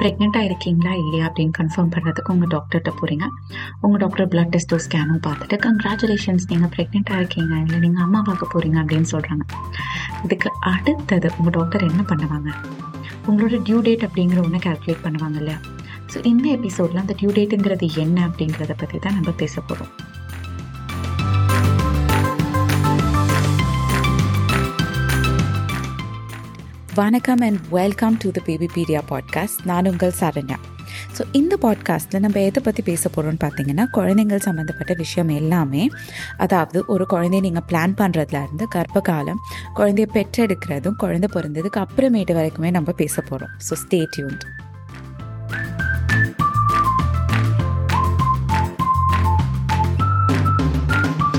ப்ரெக்னெண்ட்டாக இருக்கீங்களா இல்லையா அப்படின்னு கன்ஃபார்ம் பண்ணுறதுக்கு உங்கள் டாக்டர்கிட்ட போகிறீங்க உங்கள் டாக்டர் பிளட் டெஸ்ட்டோ ஸ்கேனும் பார்த்துட்டு கங்க்ராச்சுலேஷன்ஸ் நீங்கள் ப்ரெக்னெண்ட்டாக இருக்கீங்க இல்லை நீங்கள் அம்மா பார்க்க போகிறீங்க அப்படின்னு சொல்கிறாங்க இதுக்கு அடுத்தது உங்கள் டாக்டர் என்ன பண்ணுவாங்க? உங்களோட டியூ டேட் அப்படிங்கிற ஒன்று கால்குலேட் பண்ணுவாங்க இல்லையா? ஸோ இந்த எபிசோடில் அந்த டியூ டேட்டுங்கிறது என்ன அப்படிங்கிறத பற்றி தான் நம்ம பேச போகிறோம் வணக்கம் and welcome to the Babypedia podcast நான் உங்கள் சரண்யா. ஸோ இந்த பாட்காஸ்ட்டில் நம்ம எதை பற்றி பேச போகிறோம்னு பார்த்தீங்கன்னா குழந்தைங்கள் சம்மந்தப்பட்ட விஷயம் எல்லாமே அதாவது ஒரு குழந்தைய நீங்கள் பிளான் பண்ணுறதுலேருந்து கர்ப்ப காலம் குழந்தைய பெற்றெடுக்கிறதும் குழந்தை பிறந்ததுக்கு அப்புறமேட்டு வரைக்குமே நம்ம பேச போகிறோம் ஸோ ஸ்டே டியூன்ட்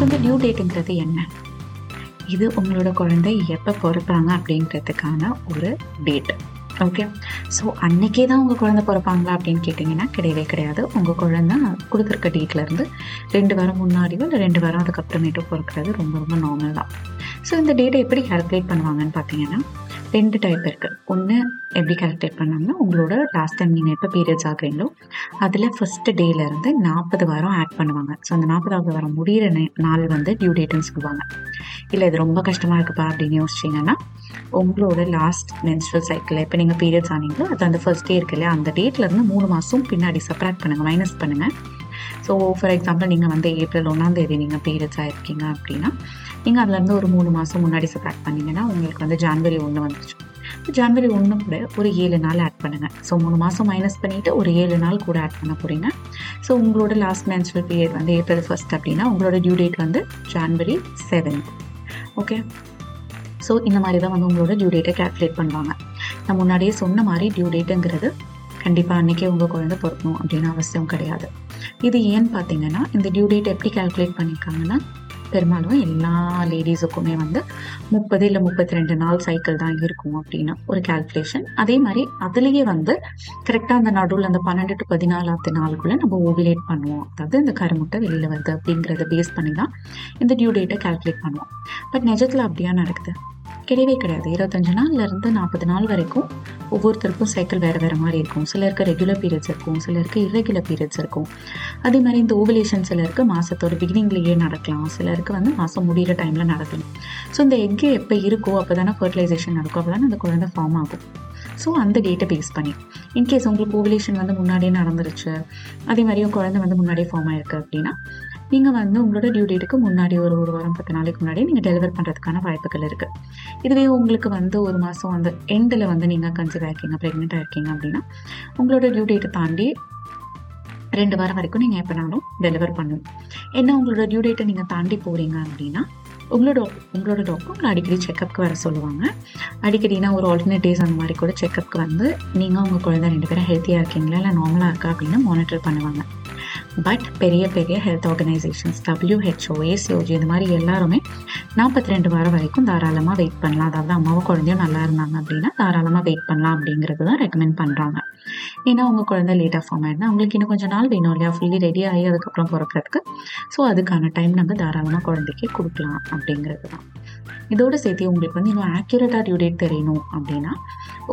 இந்த டேட்டுங்கிறது என்ன? இது உங்களோட குழந்தை எப்போ பிறப்பாங்க அப்படின்றதுக்கான ஒரு டேட் ஓகே ஸோ அன்னைக்கே தான் உங்கள் குழந்தை பிறப்பாங்களா அப்படின்னு கேட்டிங்கன்னா கிடையவே கிடையாது. உங்கள் குழந்தை கொடுத்துருக்க டேட்லேருந்து ரெண்டு வாரம் முன்னாடியோ இல்லை ரெண்டு வாரம் அதுக்கப்புறமேட்டோ பிறக்கிறது ரொம்ப ரொம்ப நார்மல் தான். ஸோ இந்த டேட்டை எப்படி கால்குலேட் பண்ணுவாங்கன்னு பார்த்தீங்கன்னா ரெண்டு டைப் இருக்குது ஒன்று எப்படி கால்குலேட் பண்ணாங்கன்னா உங்களோட லாஸ்ட் டைம் நீங்கள் எப்போ பீரியட்ஸ் ஆகுறீங்களோ அதில் ஃபஸ்ட்டு டேலேருந்து நாற்பது வாரம் ஆட் பண்ணுவாங்க. ஸோ அந்த நாற்பதாவது வாரம் முடிகிற நாள் வந்து டியூ டேட்டுன்னு சொல்லுவாங்க. இல்லை இது ரொம்ப கஷ்டமாக இருக்குப்பா அப்படின்னு யோசிச்சிங்கன்னா உங்களோட லாஸ்ட் மென்ஸ்ட்ரல் சைக்கிள் இப்போ நீங்கள் பீரியட்ஸ் ஆனீங்களோ அது அந்த ஃபர்ஸ்ட் டே இருக்கு இல்லையா? அந்த டேட்லேருந்து மூணு மாதம் பின்னாடி செப்பரேட் பண்ணுங்கள் மைனஸ் பண்ணுங்கள் ஸோ ஃபார் எக்ஸாம்பிள் நீங்கள் வந்து ஏப்ரல் ஒன்றாந்தேதி நீங்கள் பீரியட்ஸ் ஆகிருக்கீங்க அப்படின்னா நீங்கள் அதுலேருந்து ஒரு மூணு மாதம் முன்னாடி செப்பரேட் பண்ணிங்கன்னா உங்களுக்கு வந்து ஜான்வரி ஒன்று வந்துச்சு. ஜான்வரி ஒன்று கூட ஒரு ஏழு நாள் ஆட் பண்ணுங்கள் ஸோ மூணு மாதம் மைனஸ் பண்ணிவிட்டு ஒரு ஏழு நாள் கூட ஆட் பண்ண போகிறீங்க ஸோ உங்களோட லாஸ்ட் மேன்சுவல் பீரியட் வந்து ஏப்ரல் ஃபஸ்ட் அப்படின்னா உங்களோட டியூ டேட் வந்து ஜான்வரி செவன்த் ஓகே ஸோ இந்த மாதிரி தான் வந்து உங்களோட டியூ டேட்டை கேல்குலேட் பண்ணுவாங்க. நான் முன்னாடியே சொன்ன மாதிரி டியூ டேட்டுங்கிறது கண்டிப்பாக அன்றைக்கே உங்கள் குழந்தை பிறக்கணும் அப்படின்னு அவசியம் கிடையாது. இது ஏன்னு பார்த்தீங்கன்னா இந்த டியூ டேட் எப்படி கால்குலேட் பண்ணியிருக்காங்கன்னா பெரும்பாலும் எல்லா லேடிஸுக்குமே வந்து முப்பது இல்லை முப்பத்தி ரெண்டு நாள் சைக்கிள் தான் இருக்கும் அப்படின்னு ஒரு கால்குலேஷன் அதே மாதிரி அதுலேயே வந்து கரெக்டாக அந்த நடுவில் அந்த பன்னெண்டு டு பதினாலாவது நாளுக்குள்ளே நம்ம ஓவிலேட் பண்ணுவோம். அதாவது இந்த கருமுட்டை வெளியில் வருது அப்படிங்கிறத பேஸ் பண்ணி தான் இந்த டியூ டேட்டை கால்குலேட் பண்ணுவோம். பட் நிஜத்தில் அப்படியா நடக்குது? கிடையவே கிடையாது. இருபத்தஞ்சு நாள்லேருந்து நாற்பது நாள் வரைக்கும் ஒவ்வொருத்தருக்கும் சைக்கிள் வேறு வேறு மாதிரி இருக்கும். சிலருக்கு ரெகுலர் பீரியட்ஸ் இருக்கும். சிலருக்கு இரெகுலர் பீரியட்ஸ் இருக்கும். அதே மாதிரி இந்த ஓவலேஷன் சிலருக்கு மாதத்தோட பிகினிங்லேயே நடக்கலாம். சிலருக்கு வந்து மாதம் முடிகிற டைமில் நடக்கலாம். ஸோ இந்த எக்கு எப்போ இருக்கோ அப்போ தானே ஃபர்டிலைசேஷன் நடக்கும். அப்போ தானே அந்த குழந்தை ஃபார்ம் ஆகும். ஸோ அந்த டேட்டை பேஸ் பண்ணி. இன்கேஸ் உங்களுக்கு ஓவலேஷன் வந்து முன்னாடியே நடந்துருச்சு. அதே மாதிரியும் குழந்தை வந்து முன்னாடியே ஃபார்ம் ஆயிருக்கு அப்படின்னா நீங்கள் வந்து உங்களோட டியூ டேட்டுக்கு முன்னாடி ஒரு ஒரு வாரம் பத்து நாளைக்கு முன்னாடி நீங்கள் டெலிவர் பண்ணுறதுக்கான வாய்ப்புகள் இருக்குது இதுவே உங்களுக்கு வந்து ஒரு மாதம் அந்த எண்டில் வந்து நீங்கள் கன்சீவ் ஆகிருக்கீங்க ப்ரெக்னெண்ட்டாக இருக்கீங்க அப்படின்னா உங்களோட டியூ டேட்டை தாண்டி ரெண்டு வாரம் வரைக்கும் நீங்கள் எப்போனாலும் டெலிவர் பண்ணணும். என்ன உங்களோட டியூ டேட்டை நீங்கள் தாண்டி போகிறீங்க அப்படின்னா உங்களோட உங்களோட டாக்டர் உங்களை அடிக்கடி செக்கப்புக்கு வர சொல்லுவாங்க. அடிக்கடினா ஒரு ஆல்டர்னேட் டேஸ் அந்த மாதிரி கூட செக்கப்புக்கு வந்து நீங்கள் உங்கள் குழந்தை ரெண்டு பேரும் ஹெல்த்தியாக இருக்கீங்களா இல்லை நார்மலாக இருக்கா அப்படின்னு மானிட்டர் பண்ணுவாங்க. பட் பெரிய பெரிய ஹெல்த் ஆர்கனைசேஷன்ஸ் டபிள்யூஹெச்ஓ ஏசிஓஜி இந்த மாதிரி எல்லாருமே நாற்பத்தி ரெண்டு வாரம் வரைக்கும் தாராளமாக வெயிட் பண்ணலாம். அதாவது அம்மாவும் குழந்தையும் நல்லா இருந்தாங்க அப்படின்னா தாராளமாக வெயிட் பண்ணலாம் அப்படிங்கிறது தான் ரெக்கமெண்ட் பண்ணுறாங்க ஏன்னா உங்கள் குழந்தை லேட்டாக ஃபார்ம் ஆயிருந்தா அவங்களுக்கு இன்னும் கொஞ்சம் நாள் வேணும் இல்லையா? ஃபுல்லி ரெடி ஆகி அதுக்கப்புறம் பிறக்கிறதுக்கு. ஸோ அதுக்கான டைம் நம்ம தாராளமாக குழந்தைக்கு கொடுக்கலாம் அப்படிங்கிறது தான். இதோடு சேர்த்து உங்களுக்கு வந்து இன்னும் ஆக்யூரேட்டாக டியூ டேட் தெரியணும் அப்படின்னா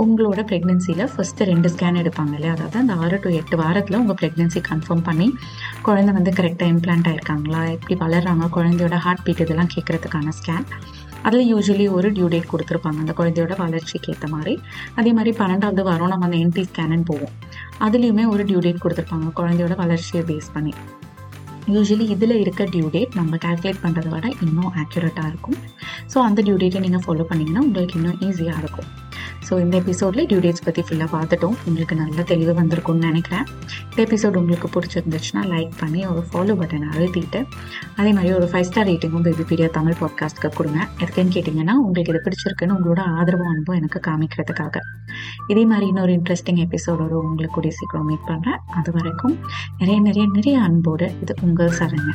உங்களோட ப்ரெக்னென்சியில் ஃபஸ்ட்டு ரெண்டு ஸ்கேன் எடுப்பாங்க இல்லையா? அதாவது அந்த ஆறு டு எட்டு வாரத்தில் உங்கள் ப்ரெக்னென்சி கன்ஃபார்ம் பண்ணி குழந்தை வந்து கரெக்டாக இம்ப்ளான்ட் ஆயிருக்காங்களா? எப்படி வளர்றாங்க? குழந்தையோட ஹார்ட் பீட் இதெல்லாம் கேட்குறதுக்கான ஸ்கேன் அதில் யூஸ்வலி ஒரு டியூ டேட் கொடுத்துருப்பாங்க. அந்த குழந்தையோட வளர்ச்சிக்கு ஏற்ற மாதிரி. அதே மாதிரி பன்னெண்டாவது வாரம் நம்ம அந்த என்டி ஸ்கேனுன்னு போவோம். அதுலேயுமே ஒரு டியூ டேட் கொடுத்துருப்பாங்க. குழந்தையோட வளர்ச்சியை பேஸ் பண்ணி. யூஸ்வலி இதில் இருக்க டியூ டேட் நம்ம கால்குலேட் பண்ணுறதை விட இன்னும் ஆக்யூரேட்டாக இருக்கும். ஸோ அந்த டியூ டேட்டை நீங்கள் ஃபாலோ பண்ணிங்கன்னா உங்களுக்கு இன்னும் ஈஸியாக இருக்கும். ஸோ இந்த எபிசோடில் டியூ டேட்ஸ் பற்றி ஃபுல்லாக பார்த்துட்டோம். உங்களுக்கு நல்ல தெளிவு வந்திருக்கும்னு நினைக்கிறேன். இந்த எபிசோட் உங்களுக்கு பிடிச்சிருந்துச்சுன்னா லைக் பண்ணி ஒரு ஃபாலோ பட்டனை அழுத்திட்டு அதே மாதிரி ஒரு ஃபைவ் ஸ்டார் ரேட்டிங்கும் பேபி பீடியா தமிழ் பாட்காஸ்ட்டுக்கு கொடுங்க. எதுக்குன்னு கேட்டிங்கன்னா உங்களுக்கு இது பிடிச்சிருக்குன்னு உங்களோட ஆதரவு அனுபவம் எனக்கு காமிக்கிறதுக்காக. இதே மாதிரி இன்னொரு இன்ட்ரெஸ்டிங் எபிசோடோட உங்களுக்கு கூடிய சீக்கிரம் மீட் பண்ணுறேன் அது வரைக்கும் நிறைய நிறைய நிறைய அன்போடு இது உங்கள் சரங்க